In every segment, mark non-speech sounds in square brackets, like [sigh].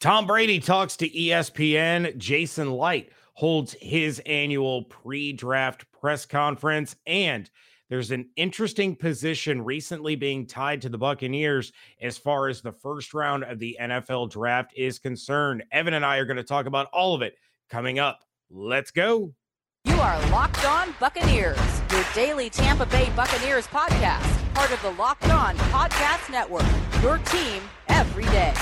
Tom Brady talks to ESPN. Jason Licht holds his annual pre draft press conference. And there's an interesting position recently being tied to the Buccaneers as far as the first round of the NFL draft is concerned. Evan and I are going to talk about all of it coming up. Let's go. You are Locked On Buccaneers, your daily Tampa Bay Buccaneers podcast, part of the Locked On Podcast Network, your team every day.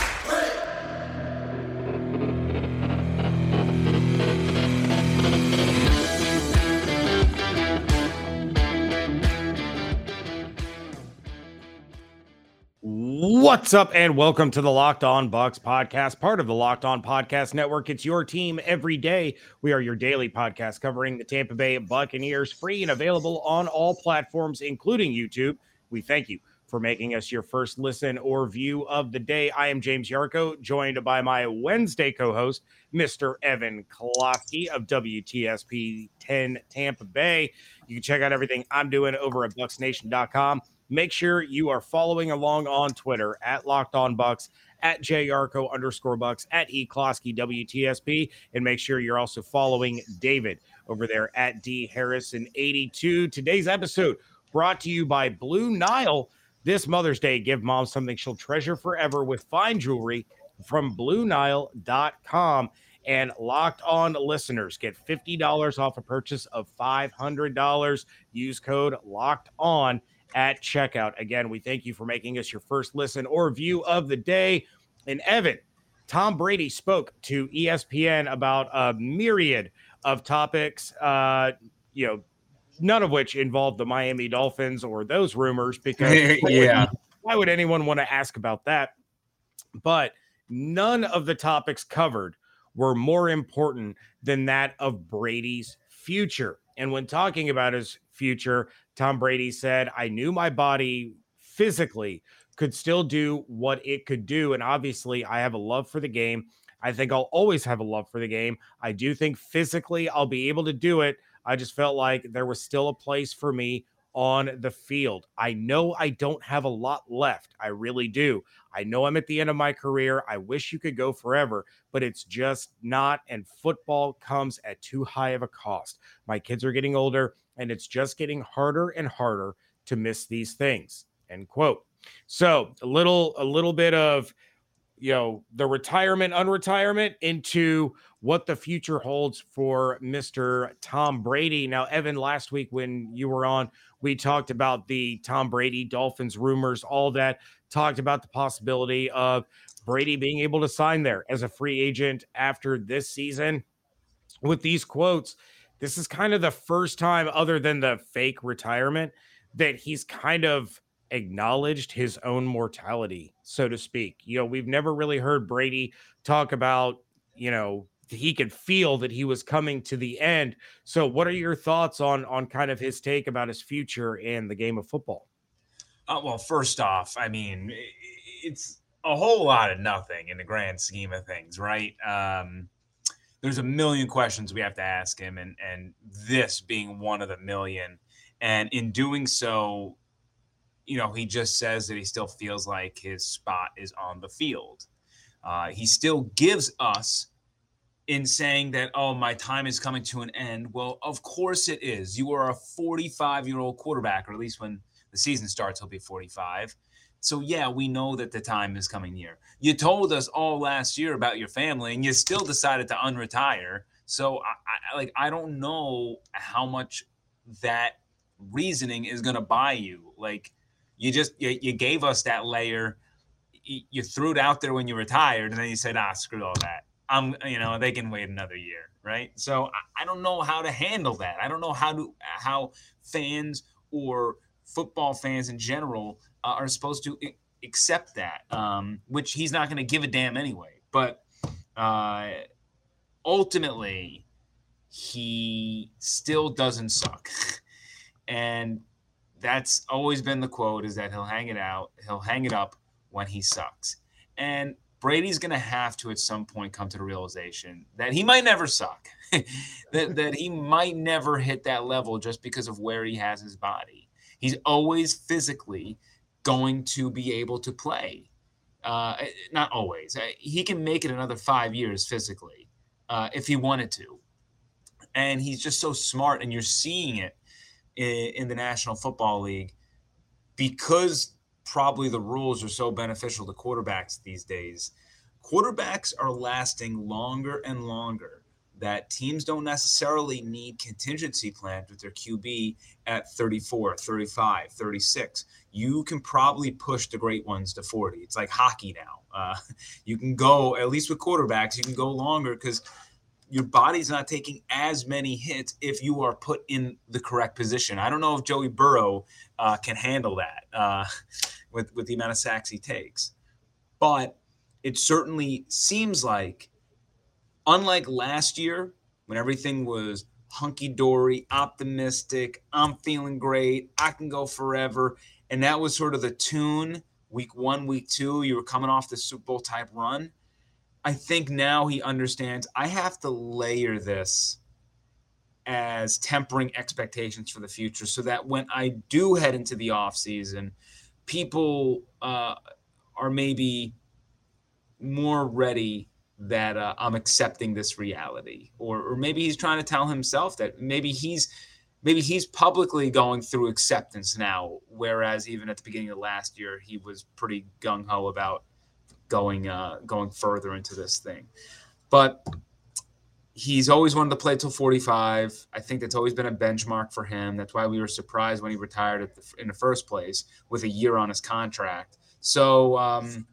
What's up, and welcome to the Locked On Bucs podcast, part of the Locked On Podcast Network. It's your team every day. We are your daily podcast covering the Tampa Bay Buccaneers, free and available on all platforms, including YouTube. We thank you for making us your first listen or view of the day. I am James Yarcho, joined by my Wednesday co host, Mr. Evan Klosky of WTSP 10 Tampa Bay. You can check out everything I'm doing over at BucsNation.com. Make sure you are following along on Twitter at Locked On Bucs, at JYarcho underscore Bucs, at E Klosky WTSP, and make sure you're also following David over there at D Harrison 82. Today's episode brought to you by Blue Nile. This Mother's Day, give mom something she'll treasure forever with fine jewelry from BlueNile.com. And locked on listeners get $50 off a purchase of $500. Use code locked on at checkout. Again, we thank you for making us your first listen or view of the day. And Evan, Tom Brady spoke to ESPN about a myriad of topics, uh, you know, none of which involved the Miami Dolphins or those rumors because [laughs] yeah. why would anyone want to ask about that? But none of the topics covered were more important than that of Brady's future. And when talking about his future, Tom Brady said, I knew my body physically could still do what it could do. And obviously, I have a love for the game. I think I'll always have a love for the game. I do think physically I'll be able to do it. I just felt like there was still a place for me on the field. I know I don't have a lot left. I really do. I know I'm at the end of my career. I wish you could go forever, but it's just not. And football comes at too high of a cost. My kids are getting older and it's just getting harder and harder to miss these things end quote so a little a little bit of you know the retirement unretirement into what the future holds for mr tom brady. Now evan last week when you were on we talked about the tom brady dolphins rumors all that talked about the possibility of brady being able to sign there as a free agent after this season. With these quotes this is kind of the first time, other than the fake retirement, that he's kind of acknowledged his own mortality, so to speak. You know, we've never really heard Brady talk about, you know, he could feel that he was coming to the end. So what are your thoughts on on kind of his take about his future in the game of football? Uh, well, first off, I mean, it's a whole lot of nothing in the grand scheme of things, right? Um, there's a million questions we have to ask him, and and this being one of the million. And in doing so, you know, he just says that he still feels like his spot is on the field. Uh, he still gives us in saying that, oh, my time is coming to an end. Well, of course it is. You are a 45 year old quarterback, or at least when the season starts, he'll be 45. So yeah, we know that the time is coming near. You told us all last year about your family, and you still decided to unretire. So I, I like I don't know how much that reasoning is going to buy you. Like you just you, you gave us that layer, you, threw it out there when you retired, and then you said, ah, screw all that. I'm you know they can wait another year, right? So I, I don't know how to handle that. I don't know how to how fans or football fans in general uh, are supposed to accept that, um, which he's not going to give a damn anyway. But uh, ultimately, he still doesn't suck, [laughs] and that's always been the quote: is that he'll hang it out, he'll hang it up when he sucks, and Brady's going to have to at some point come to the realization that he might never suck, [laughs] that, that he might never hit that level just because of where he has his body. He's always physically going to be able to play. Uh, eh, not always. Uh, he can make it another five years physically uh, if he wanted to. And he's just so smart, and you're seeing it in, in the National Football League because probably the rules are so beneficial to quarterbacks these days. Quarterbacks are lasting longer and longer that teams don't necessarily need contingency plans with their QB at 34, 35, 36. You can probably push the great ones to 40. It's like hockey now. Uh, [laughs] you can go, at least with quarterbacks, you can go longer because your body's not taking as many hits if you are put in the correct position. I don't know if Joey Burrow uh, can handle that uh, [laughs] with, with the amount of sacks he takes. But it certainly seems like unlike last year when everything was hunky dory, optimistic, I'm feeling great, I can go forever. And that was sort of the tune week one, week two. You were coming off the Super Bowl type run. I think now he understands. I have to layer this as tempering expectations for the future so that when I do head into the off season, people uh, are maybe more ready that uh, I'm accepting this reality, or or maybe he's trying to tell himself that maybe he's maybe he's publicly going through acceptance now, whereas even at the beginning of last year he was pretty gung ho about going uh, going further into this thing. But he's always wanted to play till 45. I think that's always been a benchmark for him. That's why we were surprised when he retired the, in the first place with a year on his contract. So. Um,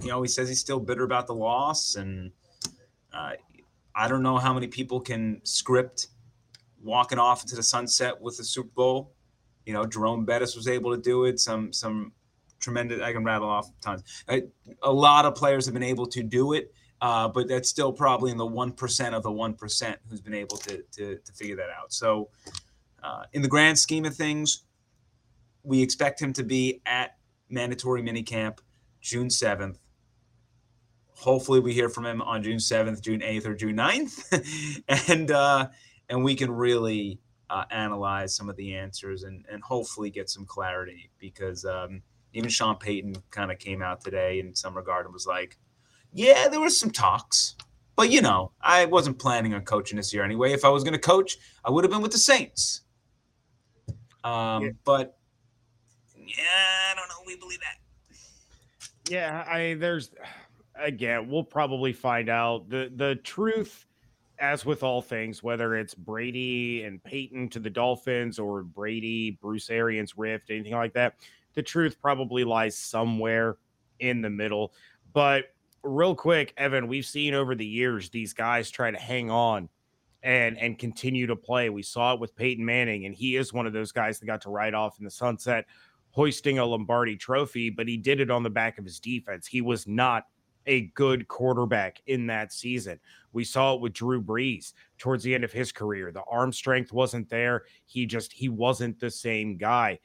you know, he says he's still bitter about the loss, and uh, I don't know how many people can script walking off into the sunset with the Super Bowl. You know, Jerome Bettis was able to do it. Some some tremendous. I can rattle off tons. A, a lot of players have been able to do it, uh, but that's still probably in the one percent of the one percent who's been able to, to to figure that out. So, uh, in the grand scheme of things, we expect him to be at mandatory minicamp June seventh hopefully we hear from him on June 7th, June 8th, or June 9th. [laughs] and uh, and we can really uh, analyze some of the answers and, and hopefully get some clarity because um, even Sean Payton kind of came out today in some regard and was like, yeah, there was some talks. But you know, I wasn't planning on coaching this year anyway. If I was going to coach, I would have been with the Saints. Um, yeah. But yeah, I don't know. We believe that. Yeah, I there's again, we'll probably find out the the truth. As with all things, whether it's Brady and Payton to the Dolphins or Brady, Bruce Arians rift, anything like that, the truth probably lies somewhere in the middle. But real quick, Evan, we've seen over the years these guys try to hang on and and continue to play. We saw it with Peyton Manning, and he is one of those guys that got to ride off in the sunset, hoisting a Lombardi trophy, but he did it on the back of his defense. He was not a good quarterback in that season. We saw it with Drew Brees towards the end of his career. The arm strength wasn't there. He just he wasn't the same guy.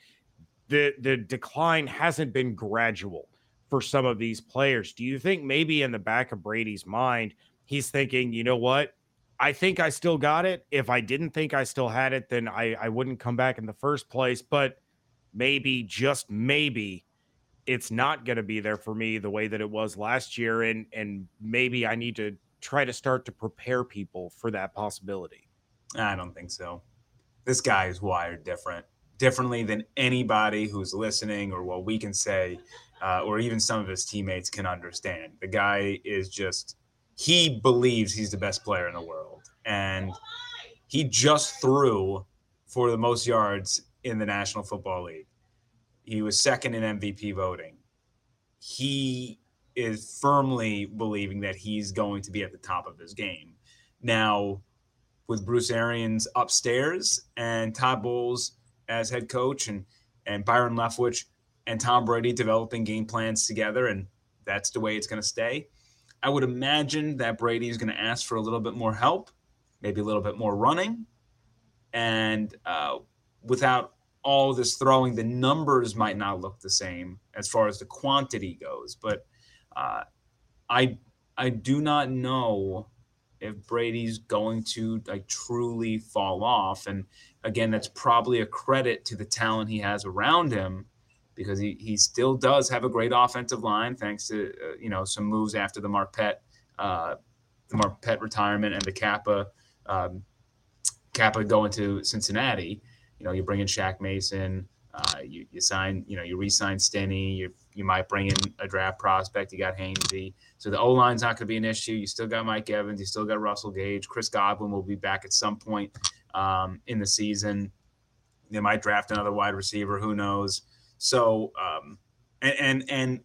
The the decline hasn't been gradual for some of these players. Do you think maybe in the back of Brady's mind, he's thinking, you know what? I think I still got it. If I didn't think I still had it, then I, I wouldn't come back in the first place. But maybe, just maybe, it's not going to be there for me the way that it was last year and and maybe I need to try to start to prepare people for that possibility. I don't think so. This guy is wired different, differently than anybody who's listening or what we can say, uh, or even some of his teammates can understand. The guy is just, he believes he's the best player in the world. And he just threw for the most yards in the National Football League. He was second in MVP voting. He is firmly believing that he's going to be at the top of his game. Now, with Bruce Arians upstairs and Todd Bowles as head coach and and Byron Leftwich and Tom Brady developing game plans together, and that's the way it's going to stay. I would imagine that Brady is going to ask for a little bit more help, maybe a little bit more running, and uh, without all this throwing, the numbers might not look the same as far as the quantity goes. But uh, I I do not know if Brady's going to like truly fall off. And again, that's probably a credit to the talent he has around him because he, he still does have a great offensive line thanks to uh, you know some moves after the Marpet uh, the Marpet retirement and the Cappa um, Cappa going to Cincinnati. You know, you bring in Shaq Mason, uh, you, you sign, you know, you re-sign Stinnie, you you might bring in a draft prospect. You got Hainsey, so the O line's not going to be an issue. You still got Mike Evans, you still got Russell Gage, Chris Godwin will be back at some point um, in the season. They might draft another wide receiver. Who knows? So, um, and, and and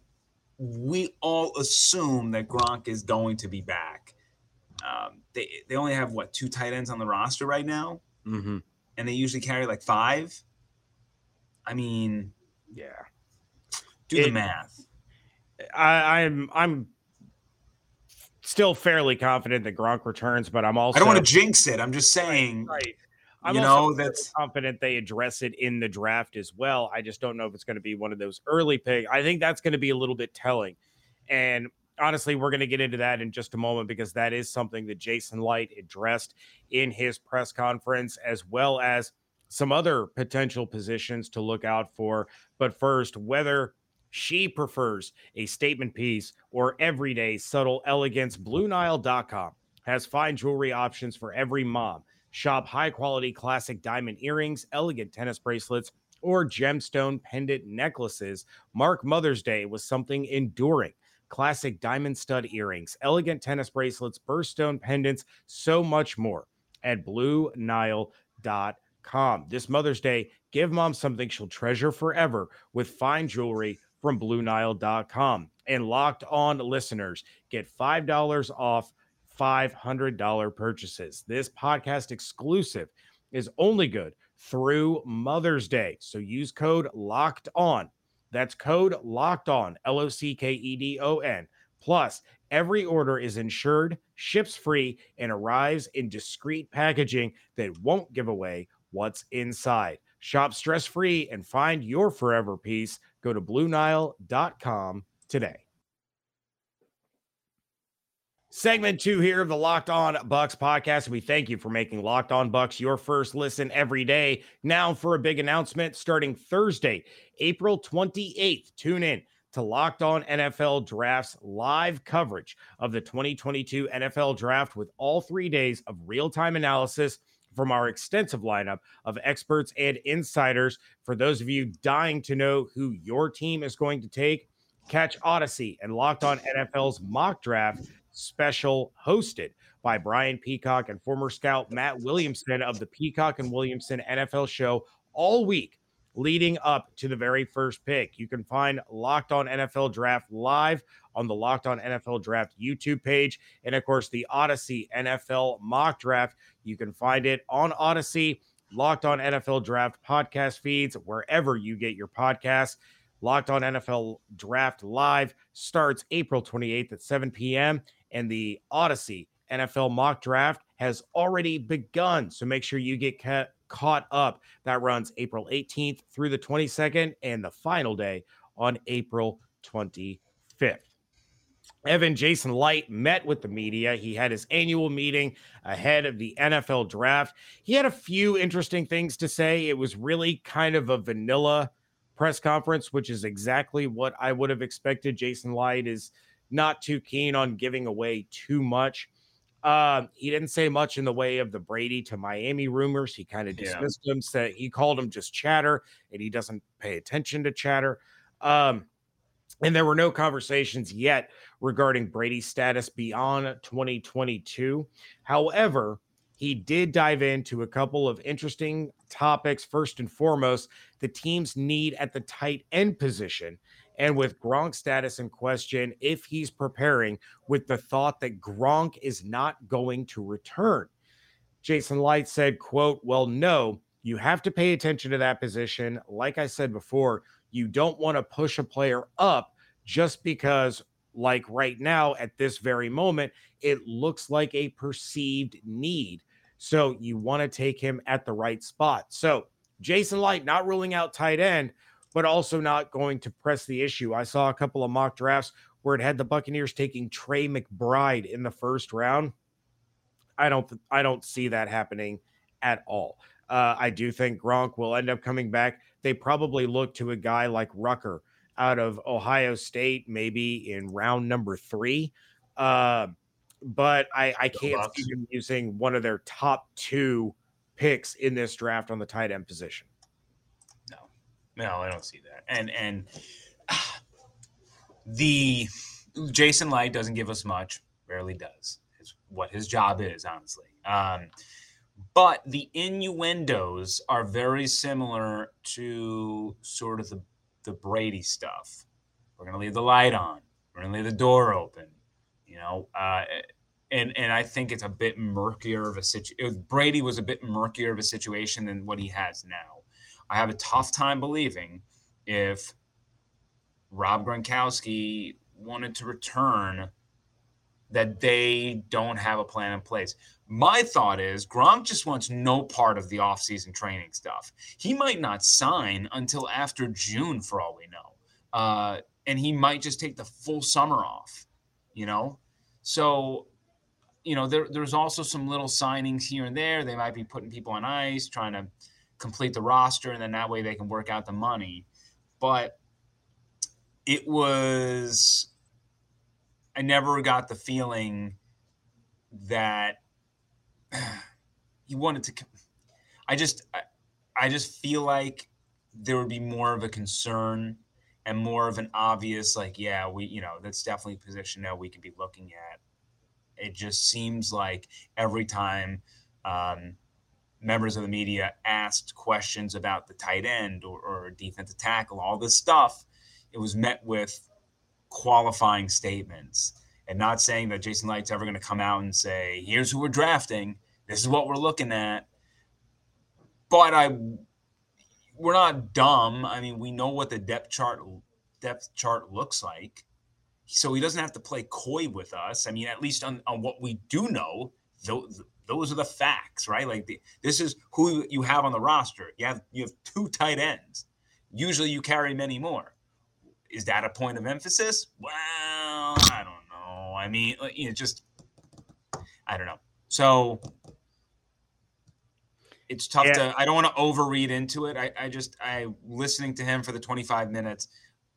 we all assume that Gronk is going to be back. Um, they they only have what two tight ends on the roster right now, Mm-hmm. and they usually carry like five. I mean, Yeah. do the math. I, I'm I'm still fairly confident that Gronk returns, but I'm also I don't want to jinx it. I'm just saying, right. I'm you know, that's confident they address it in the draft as well. I just don't know if it's going to be one of those early pick. I think that's going to be a little bit telling. And honestly, we're going to get into that in just a moment because that is something that Jason Licht addressed in his press conference, as well as some other potential positions to look out for. But first, whether she prefers a statement piece or everyday subtle elegance, BlueNile.com has fine jewelry options for every mom. Shop high quality classic diamond earrings, elegant tennis bracelets, or gemstone pendant necklaces. Mark Mother's Day with something enduring. Classic diamond stud earrings, elegant tennis bracelets, birthstone pendants, so much more at BlueNile.com. This Mother's Day, give mom something she'll treasure forever with fine jewelry from BlueNile.com. And locked on listeners get $5 off $500 purchases. This podcast exclusive is only good through Mother's Day. So use code locked on. That's code locked on, L O C K E D O N. Plus, every order is insured, ships free, and arrives in discreet packaging that won't give away what's inside. Shop stress free and find your forever piece. Go to BlueNile.com today. Segment two here of the Locked On Bucs podcast. We thank you for making Locked On Bucs your first listen every day. Now for a big announcement starting Thursday, April 28th. Tune in to Locked On NFL Drafts live coverage of the 2022 NFL Draft with all three days of real time analysis from our extensive lineup of experts and insiders. For those of you dying to know who your team is going to take, catch Audacy and Locked On NFL's mock draft special hosted by Brian Peacock and former scout Matt Williamson of the Peacock and Williamson NFL show all week leading up to the very first pick. You can find Locked On NFL Draft live on the Locked On NFL Draft YouTube page. And of course, the Audacy NFL mock draft. You can find it on Audacy, Locked On NFL Draft podcast feeds, wherever you get your podcasts. Locked On NFL Draft Live starts April 28th at 7 p.m. And the Audacy NFL mock draft has already begun. So make sure you get ca- caught up. That runs April 18th through the 22nd, and the final day on April 25th. Evan Jason Licht met with the media. He had his annual meeting ahead of the NFL draft. He had a few interesting things to say. It was really kind of a vanilla press conference, which is exactly what I would have expected. Jason Licht is not too keen on giving away too much. Uh, he didn't say much in the way of the Brady to Miami rumors. He kind of Yeah. dismissed them, said he called them just chatter, and he doesn't pay attention to chatter. Um, and there were no conversations yet regarding Brady's status beyond 2022. However, he did dive into a couple of interesting topics. First and foremost, the team's need at the tight end position. And with Gronk's status in question, if he's preparing with the thought that Gronk is not going to return. Jason Licht said, quote, well, no, you have to pay attention to that position. Like I said before, you don't want to push a player up just because, like right now, at this very moment, it looks like a perceived need. So you want to take him at the right spot. So Jason Licht not ruling out tight end, but also not going to press the issue. I saw a couple of mock drafts where it had the Buccaneers taking Trey McBride in the first round. I don't I don't see that happening at all. Uh, I do think Gronk will end up coming back. they probably look to a guy like Rucker out of Ohio State, maybe in round number three. Uh, but I, I can't see them using one of their top two picks in this draft on the tight end position. No, I don't see that. And and [sighs] the Jason Licht doesn't give us much, rarely does. Is what his job is, honestly. Um, but the innuendos are very similar to sort of the, the Brady stuff. We're to leave the light on. We're to leave the door open. You know, uh, and and I think it's a bit murkier of a situation. Brady was a bit murkier of a situation than what he has now. I have a tough time believing if Rob Gronkowski wanted to return that they don't have a plan in place. My thought is Gronk just wants no part of the offseason training stuff. He might not sign until after June, for all we know. Uh, and he might just take the full summer off, you know? So, you know, there, there's also some little signings here and there. They might be putting people on ice, trying to complete the roster, and then that way they can work out the money. But it was, I never got the feeling that [sighs] he wanted to. I just, I, I just feel like there would be more of a concern and more of an obvious, like, yeah, we, you know, that's definitely a position that we could be looking at. It just seems like every time um, members of the media asked questions about the tight end or, or defensive tackle, all this stuff, it was met with qualifying statements and not saying that Jason Licht's ever going to come out and say, here's who we're drafting. This is what we're looking at. But I we're not dumb. I mean, we know what the depth chart depth chart looks like. So he doesn't have to play coy with us. I mean, at least on, on what we do know, those, those are the facts, right? Like the, this is who you have on the roster. You have you have two tight ends. Usually you carry many more. Is that a point of emphasis? Well, I don't know. I mean, uh, you know, just I don't know. So it's tough yeah. to. I don't want to overread into it. I, I just I listening to him for the 25 minutes.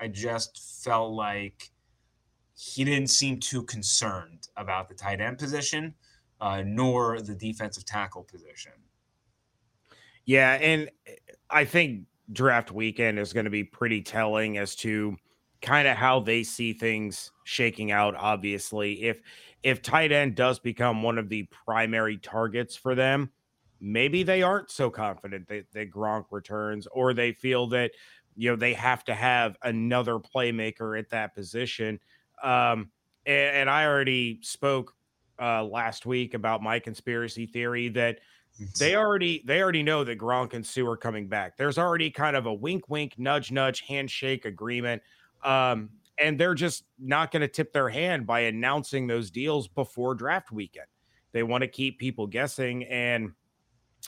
I just felt like he didn't seem too concerned about the tight end position, uh, nor the defensive tackle position. Yeah, and I think draft weekend is going to be pretty telling as to kind of how they see things shaking out. Obviously, if if tight end does become one of the primary targets for them, maybe they aren't so confident that, that Gronk returns, or they feel that you know they have to have another playmaker at that position. Um, and, and I already spoke uh, last week about my conspiracy theory that they already they already know that Gronk and Suh are coming back. There's already kind of a wink, wink, nudge, nudge, handshake agreement. Um, and they're just not going to tip their hand by announcing those deals before draft weekend. They want to keep people guessing. And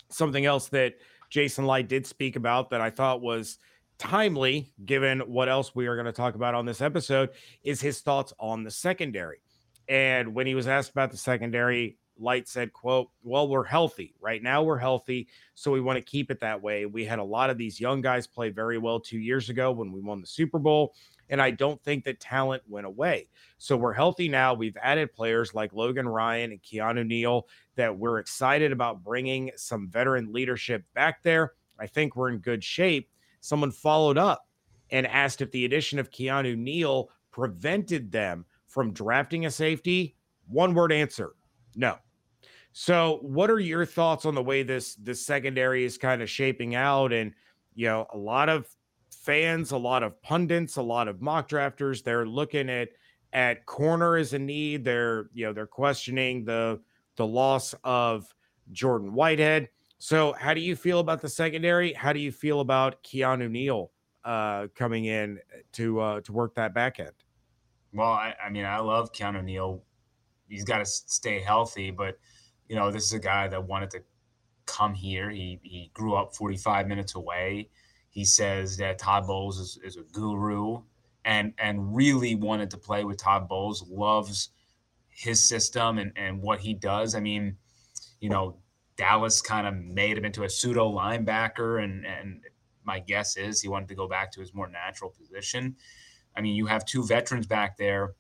something else that Jason Licht did speak about that I thought was timely, given what else we are going to talk about on this episode, is his thoughts on the secondary. And when he was asked about the secondary, Licht said, quote, well, we're healthy. Right now we're healthy. So we want to keep it that way. We had a lot of these young guys play very well two years ago when we won the Super Bowl. And I don't think that talent went away. So we're healthy now. We've added players like Logan Ryan and Keanu Neal that we're excited about bringing some veteran leadership back there. I think we're in good shape. Someone followed up and asked if the addition of Keanu Neal prevented them from drafting a safety. One word answer no. So, what are your thoughts on the way this this secondary is kind of shaping out? And you know, a lot of fans, a lot of pundits, a lot of mock drafters, they're looking at at corner as a need. They're you know they're questioning the the loss of Jordan Whitehead. So, how do you feel about the secondary? How do you feel about Keanu Neal uh, coming in to uh, to work that back end? Well, I, I mean, I love Keanu Neal. He's got to stay healthy, but you know, this is a guy that wanted to come here. He he grew up 45 minutes away. He says that Todd Bowles is, is a guru and and really wanted to play with Todd Bowles, loves his system and, and what he does. I mean, you know, Dallas kind of made him into a pseudo linebacker and and my guess is he wanted to go back to his more natural position. I mean, you have two veterans back there,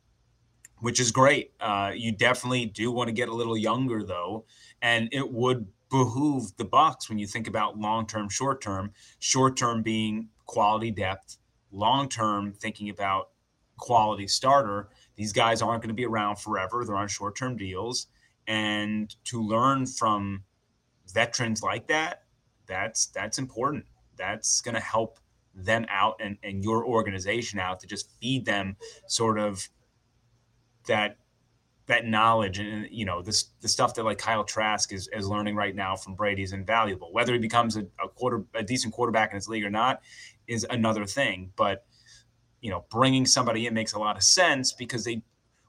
which is great. Uh, you definitely do want to get a little younger though, and it would behoove the Bucs when you think about long term, short term. Short term being quality depth, long term thinking about quality starter. These guys aren't going to be around forever. They're on short term deals, and to learn from veterans like that, that's that's important. That's going to help them out and, and your organization out to just feed them sort of that that knowledge and you know this the stuff that like Kyle Trask is, is learning right now from Brady is invaluable. Whether he becomes a, a quarter a decent quarterback in his league or not is another thing. But you know, bringing somebody in makes a lot of sense because they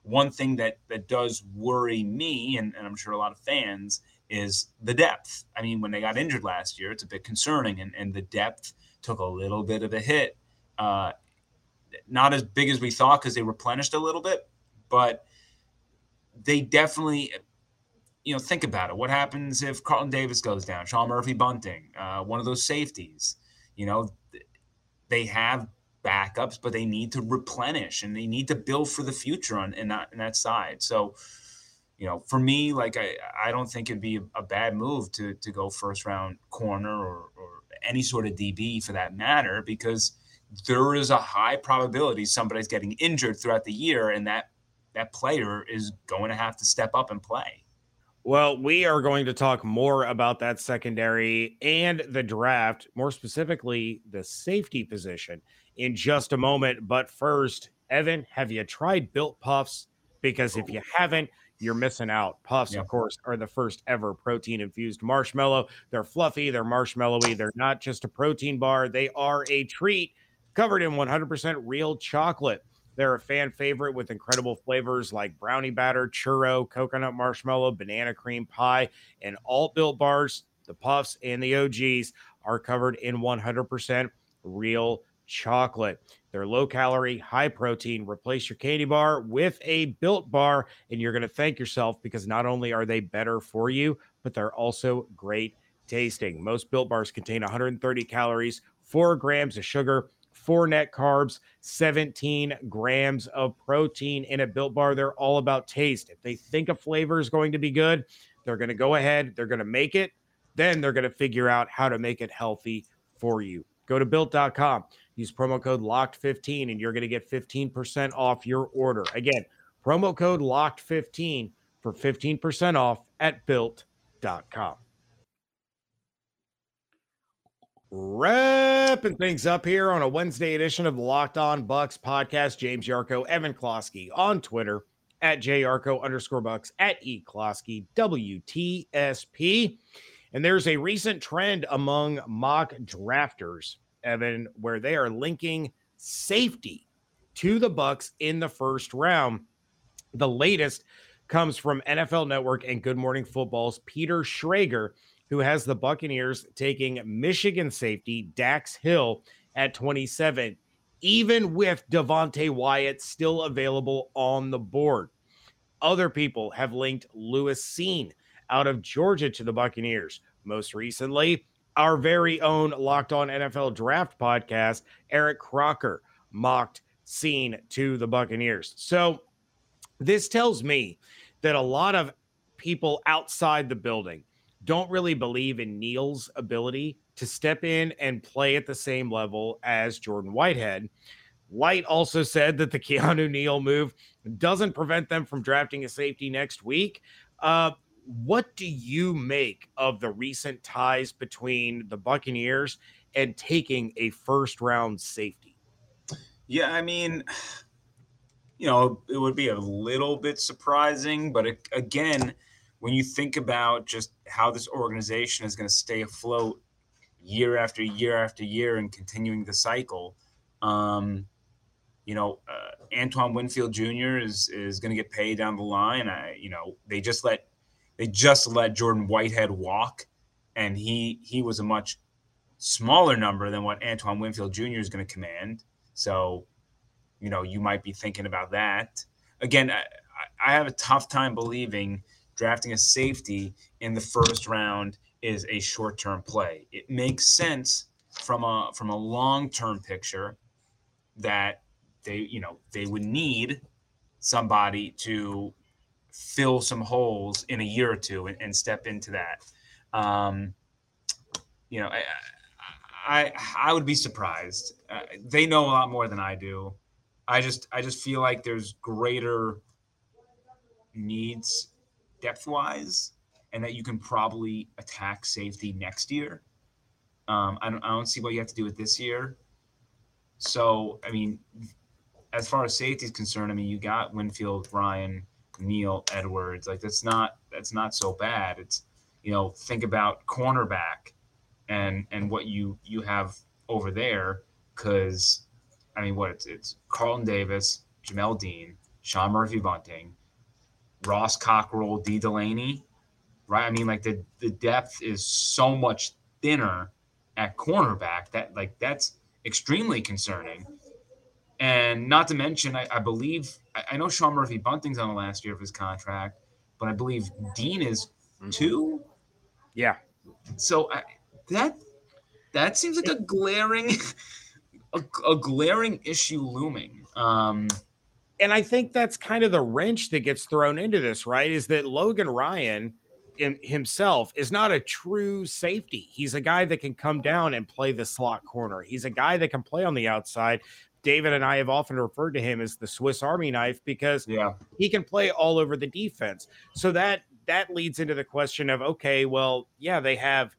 one thing that that does worry me and, and I'm sure a lot of fans is the depth. I mean, when they got injured last year, it's a bit concerning, and, and the depth took a little bit of a hit. Uh, not as big as we thought because they replenished a little bit, but they definitely, you know, think about it. What happens if Carlton Davis goes down, Sean Murphy Bunting, uh, one of those safeties? You know, they have backups, but they need to replenish and they need to build for the future on in that, in that side. So, you know, for me, like I, I don't think it'd be a, bad move to to go first round corner or, or any sort of DB for that matter, because there is a high probability somebody's getting injured throughout the year, and that that player is going to have to step up and play. Well, we are going to talk more about that secondary and the draft, more specifically the safety position, in just a moment. But first, Evan, have you tried Built Puffs? Because if oh. you haven't, you're missing out. Puffs, of course, are the first ever protein infused marshmallow. They're fluffy, they're marshmallowy, they're not just a protein bar, they are a treat covered in 100% real chocolate. They're a fan favorite with incredible flavors like brownie batter, churro, coconut marshmallow, banana cream pie, and all built bars. The puffs and the OGs are covered in 100% real chocolate. They're low calorie, high protein. Replace your candy bar with a built bar, and you're going to thank yourself because not only are they better for you, but they're also great tasting. Most built bars contain 130 calories, four grams of sugar, four net carbs, 17 grams of protein in a built bar. They're all about taste. If they think a flavor is going to be good, they're going to go ahead, they're going to make it, then they're going to figure out how to make it healthy for you. Go to built.com, use promo code locked15, and you're going to get 15% off your order. Again, promo code locked15 for 15% off at built.com. Wrapping things up here on a Wednesday edition of the Locked On Bucs podcast. James Yarcho, Evan Klosky on Twitter at JYarcho underscore bucks at E Klosky WTSP. And there's a recent trend among mock drafters, Evan, where they are linking safety to the Bucks in the first round. The latest comes from NFL Network and Good Morning Football's Peter Schrager who has the Buccaneers taking Michigan safety Dax Hill at 27, even with Devonte Wyatt still available on the board. Other people have linked Lewis Cine out of Georgia to the Buccaneers. Most recently, our very own Locked On NFL Draft podcast, Eric Crocker, mocked Cine to the Buccaneers. So this tells me that a lot of people outside the building don't really believe in Neal's ability to step in and play at the same level as Jordan Whitehead. White also said that the [laughs] Keanu Neal move doesn't prevent them from drafting a safety next week. Uh, what do you make of the recent ties between the Buccaneers and taking a first round safety? Yeah, I mean, you know, it would be a little bit surprising, but it, again, when you think about just how this organization is going to stay afloat year after year after year and continuing the cycle, um, you know, uh, Antoine Winfield Jr. is is going to get paid down the line. I, you know, they just let they just let Jordan Whitehead walk, and he he was a much smaller number than what Antoine Winfield Jr. is going to command. So, you know, you might be thinking about that. Again, I, I have a tough time believing drafting a safety in the first round is a short term play. It makes sense from a from a long term picture that they you know they would need somebody to fill some holes in a year or two and, and step into that. Um, you know, I, I I would be surprised. Uh, they know a lot more than I do. I just I just feel like there's greater needs depth wise, and that you can probably attack safety next year. Um, I don't I don't see what you have to do it this year. So I mean, as far as safety is concerned, I mean you got Winfield, Ryan, Neal, Edwards. Like that's not that's not so bad. It's you know think about cornerback and and what you you have over there because I mean what it's it's Carlton Davis, Jamel Dean, Sean Murphy Bunting, Ross Cockrell, Dee Delaney, right? I mean like the the depth is so much thinner at cornerback that like that's extremely concerning. And not to mention, I, I believe I, know Sean Murphy Bunting's on the last year of his contract, but I believe Dean is mm-hmm. two. Yeah. So I, that that seems like a glaring [laughs] a, a glaring issue looming. Um, and I think that's kind of the wrench that gets thrown into this, right? Is that Logan Ryan in, himself is not a true safety. He's a guy that can come down and play the slot corner. He's a guy that can play on the outside. David and I have often referred to him as the Swiss Army knife because yeah. he can play all over the defense. So that that leads into the question of okay, well, yeah, they have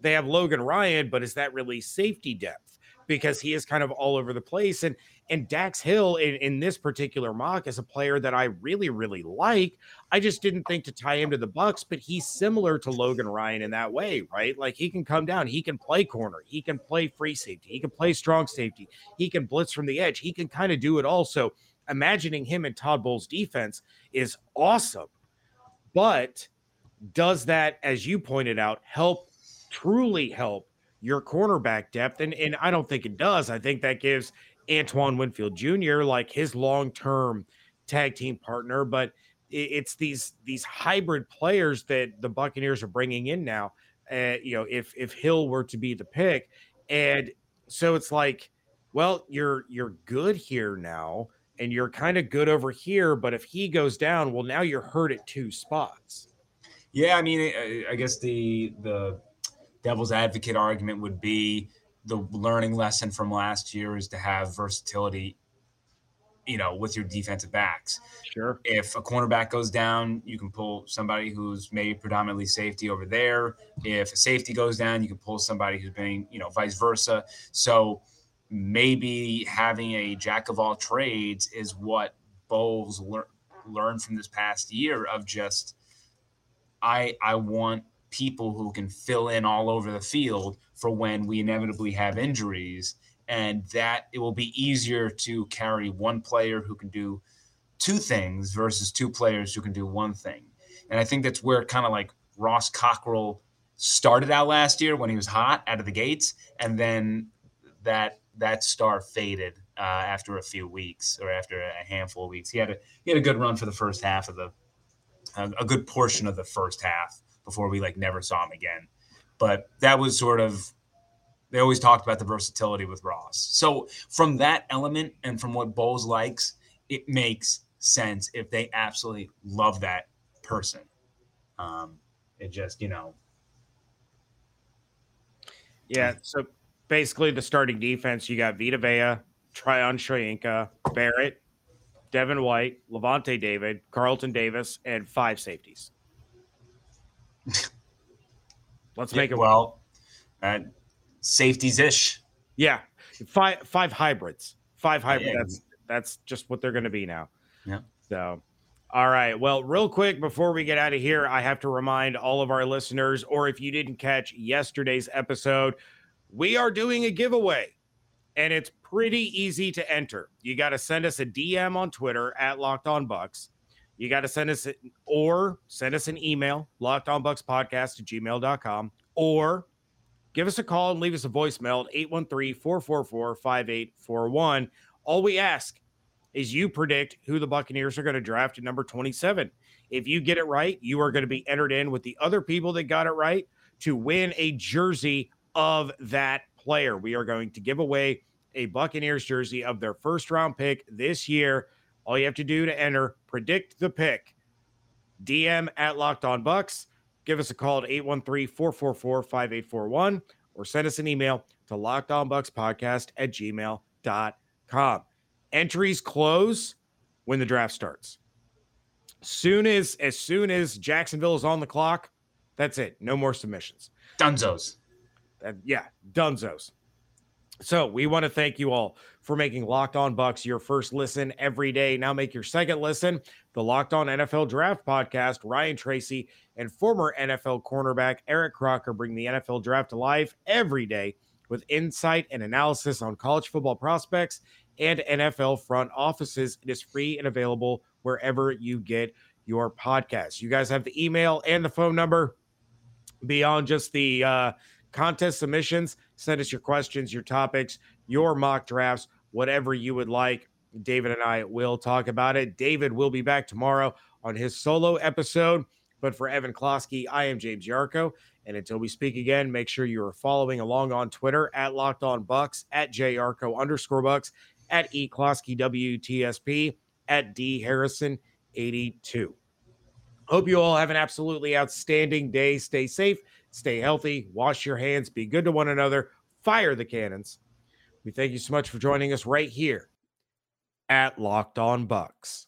they have Logan Ryan, but is that really safety depth? Because he is kind of all over the place. And and Dax Hill in, in this particular mock is a player that I really, really like. I just didn't think to tie him to the Bucs, but he's similar to Logan Ryan in that way, right? Like he can come down, he can play corner, he can play free safety, he can play strong safety, he can blitz from the edge, he can kind of do it all. So imagining him in Todd Bowles' defense is awesome. But does that, as you pointed out, help truly help your cornerback depth? And, and I don't think it does. I think that gives Antoine Winfield Jr., like his long term tag team partner. But it's these these hybrid players that the Buccaneers are bringing in now. Uh, you know, if if Hill were to be the pick, and so it's like, well, you're you're good here now, and you're kind of good over here. But if he goes down, well, now you're hurt at two spots. Yeah, I mean, I guess the the devil's advocate argument would be the learning lesson from last year is to have versatility you know with your defensive backs. Sure. If a cornerback goes down you can pull somebody who's maybe predominantly safety over there. If a safety goes down you can pull somebody who's being you know vice versa. So maybe having a jack of all trades is what Bowles lear- learned from this past year of just i i want people who can fill in all over the field for when we inevitably have injuries and that it will be easier to carry one player who can do two things versus two players who can do one thing and i think that's where kind of like ross cockrell started out last year when he was hot out of the gates and then that that star faded uh, after a few weeks or after a handful of weeks he had a he had a good run for the first half of the a, a good portion of the first half before we like never saw him again. But that was sort of they always talked about the versatility with Ross. So from that element and from what Bowles likes, it makes sense if they absolutely love that person. Um, it just you know. Yeah. So basically, the starting defense you got Vita Vea, Tryon Shoyinka, Barrett, Devin White, Lavonte David, Carlton Davis, and five safeties. [laughs] Let's make it well. Uh, safeties ish. Yeah, five five hybrids. Five hybrids. Yeah. That's that's just what they're going to be now. Yeah. So, all right. Well, real quick before we get out of here, I have to remind all of our listeners, or if you didn't catch yesterday's episode, we are doing a giveaway, and it's pretty easy to enter. You got to send us a DM on Twitter at Locked On Bucs you got to send us or send us an email, lockedonbuckspodcast at gmail.com, or give us a call and leave us a voicemail at 813-444-5841. All we ask is you predict who the Buccaneers are going to draft at number 27. If you get it right, you are going to be entered in with the other people that got it right to win a jersey of that player. We are going to give away a Buccaneers jersey of their first round pick this year. All you have to do to enter, predict the pick. DM at Locked On Bucs. Give us a call at 813 444 5841 or send us an email to lockedonbuckspodcast at gmail.com. Entries close when the draft starts. Soon as as soon as Jacksonville is on the clock, that's it. No more submissions. Dunzos. Uh, yeah, dunzos. So we want to thank you all for making Locked On Bucs your first listen every day. Now make your second listen. The Locked On NFL Draft Podcast. Ryan Tracy and former NFL cornerback Eric Crocker bring the NFL Draft to life every day with insight and analysis on college football prospects and NFL front offices. It is free and available wherever you get your podcasts. You guys have the email and the phone number beyond just the uh, contest submissions. Send us your questions, your topics, your mock drafts, whatever you would like. David and I will talk about it. David will be back tomorrow on his solo episode. But for Evan Klosky, I am James Yarcho. And until we speak again, make sure you are following along on Twitter at Locked On Bucs, at JYarcho underscore Bucs, at E Klosky WTSP, at D Harrison 82. Hope you all have an absolutely outstanding day. Stay safe, stay healthy, wash your hands, be good to one another, fire the cannons. We thank you so much for joining us right here at Locked On Bucs.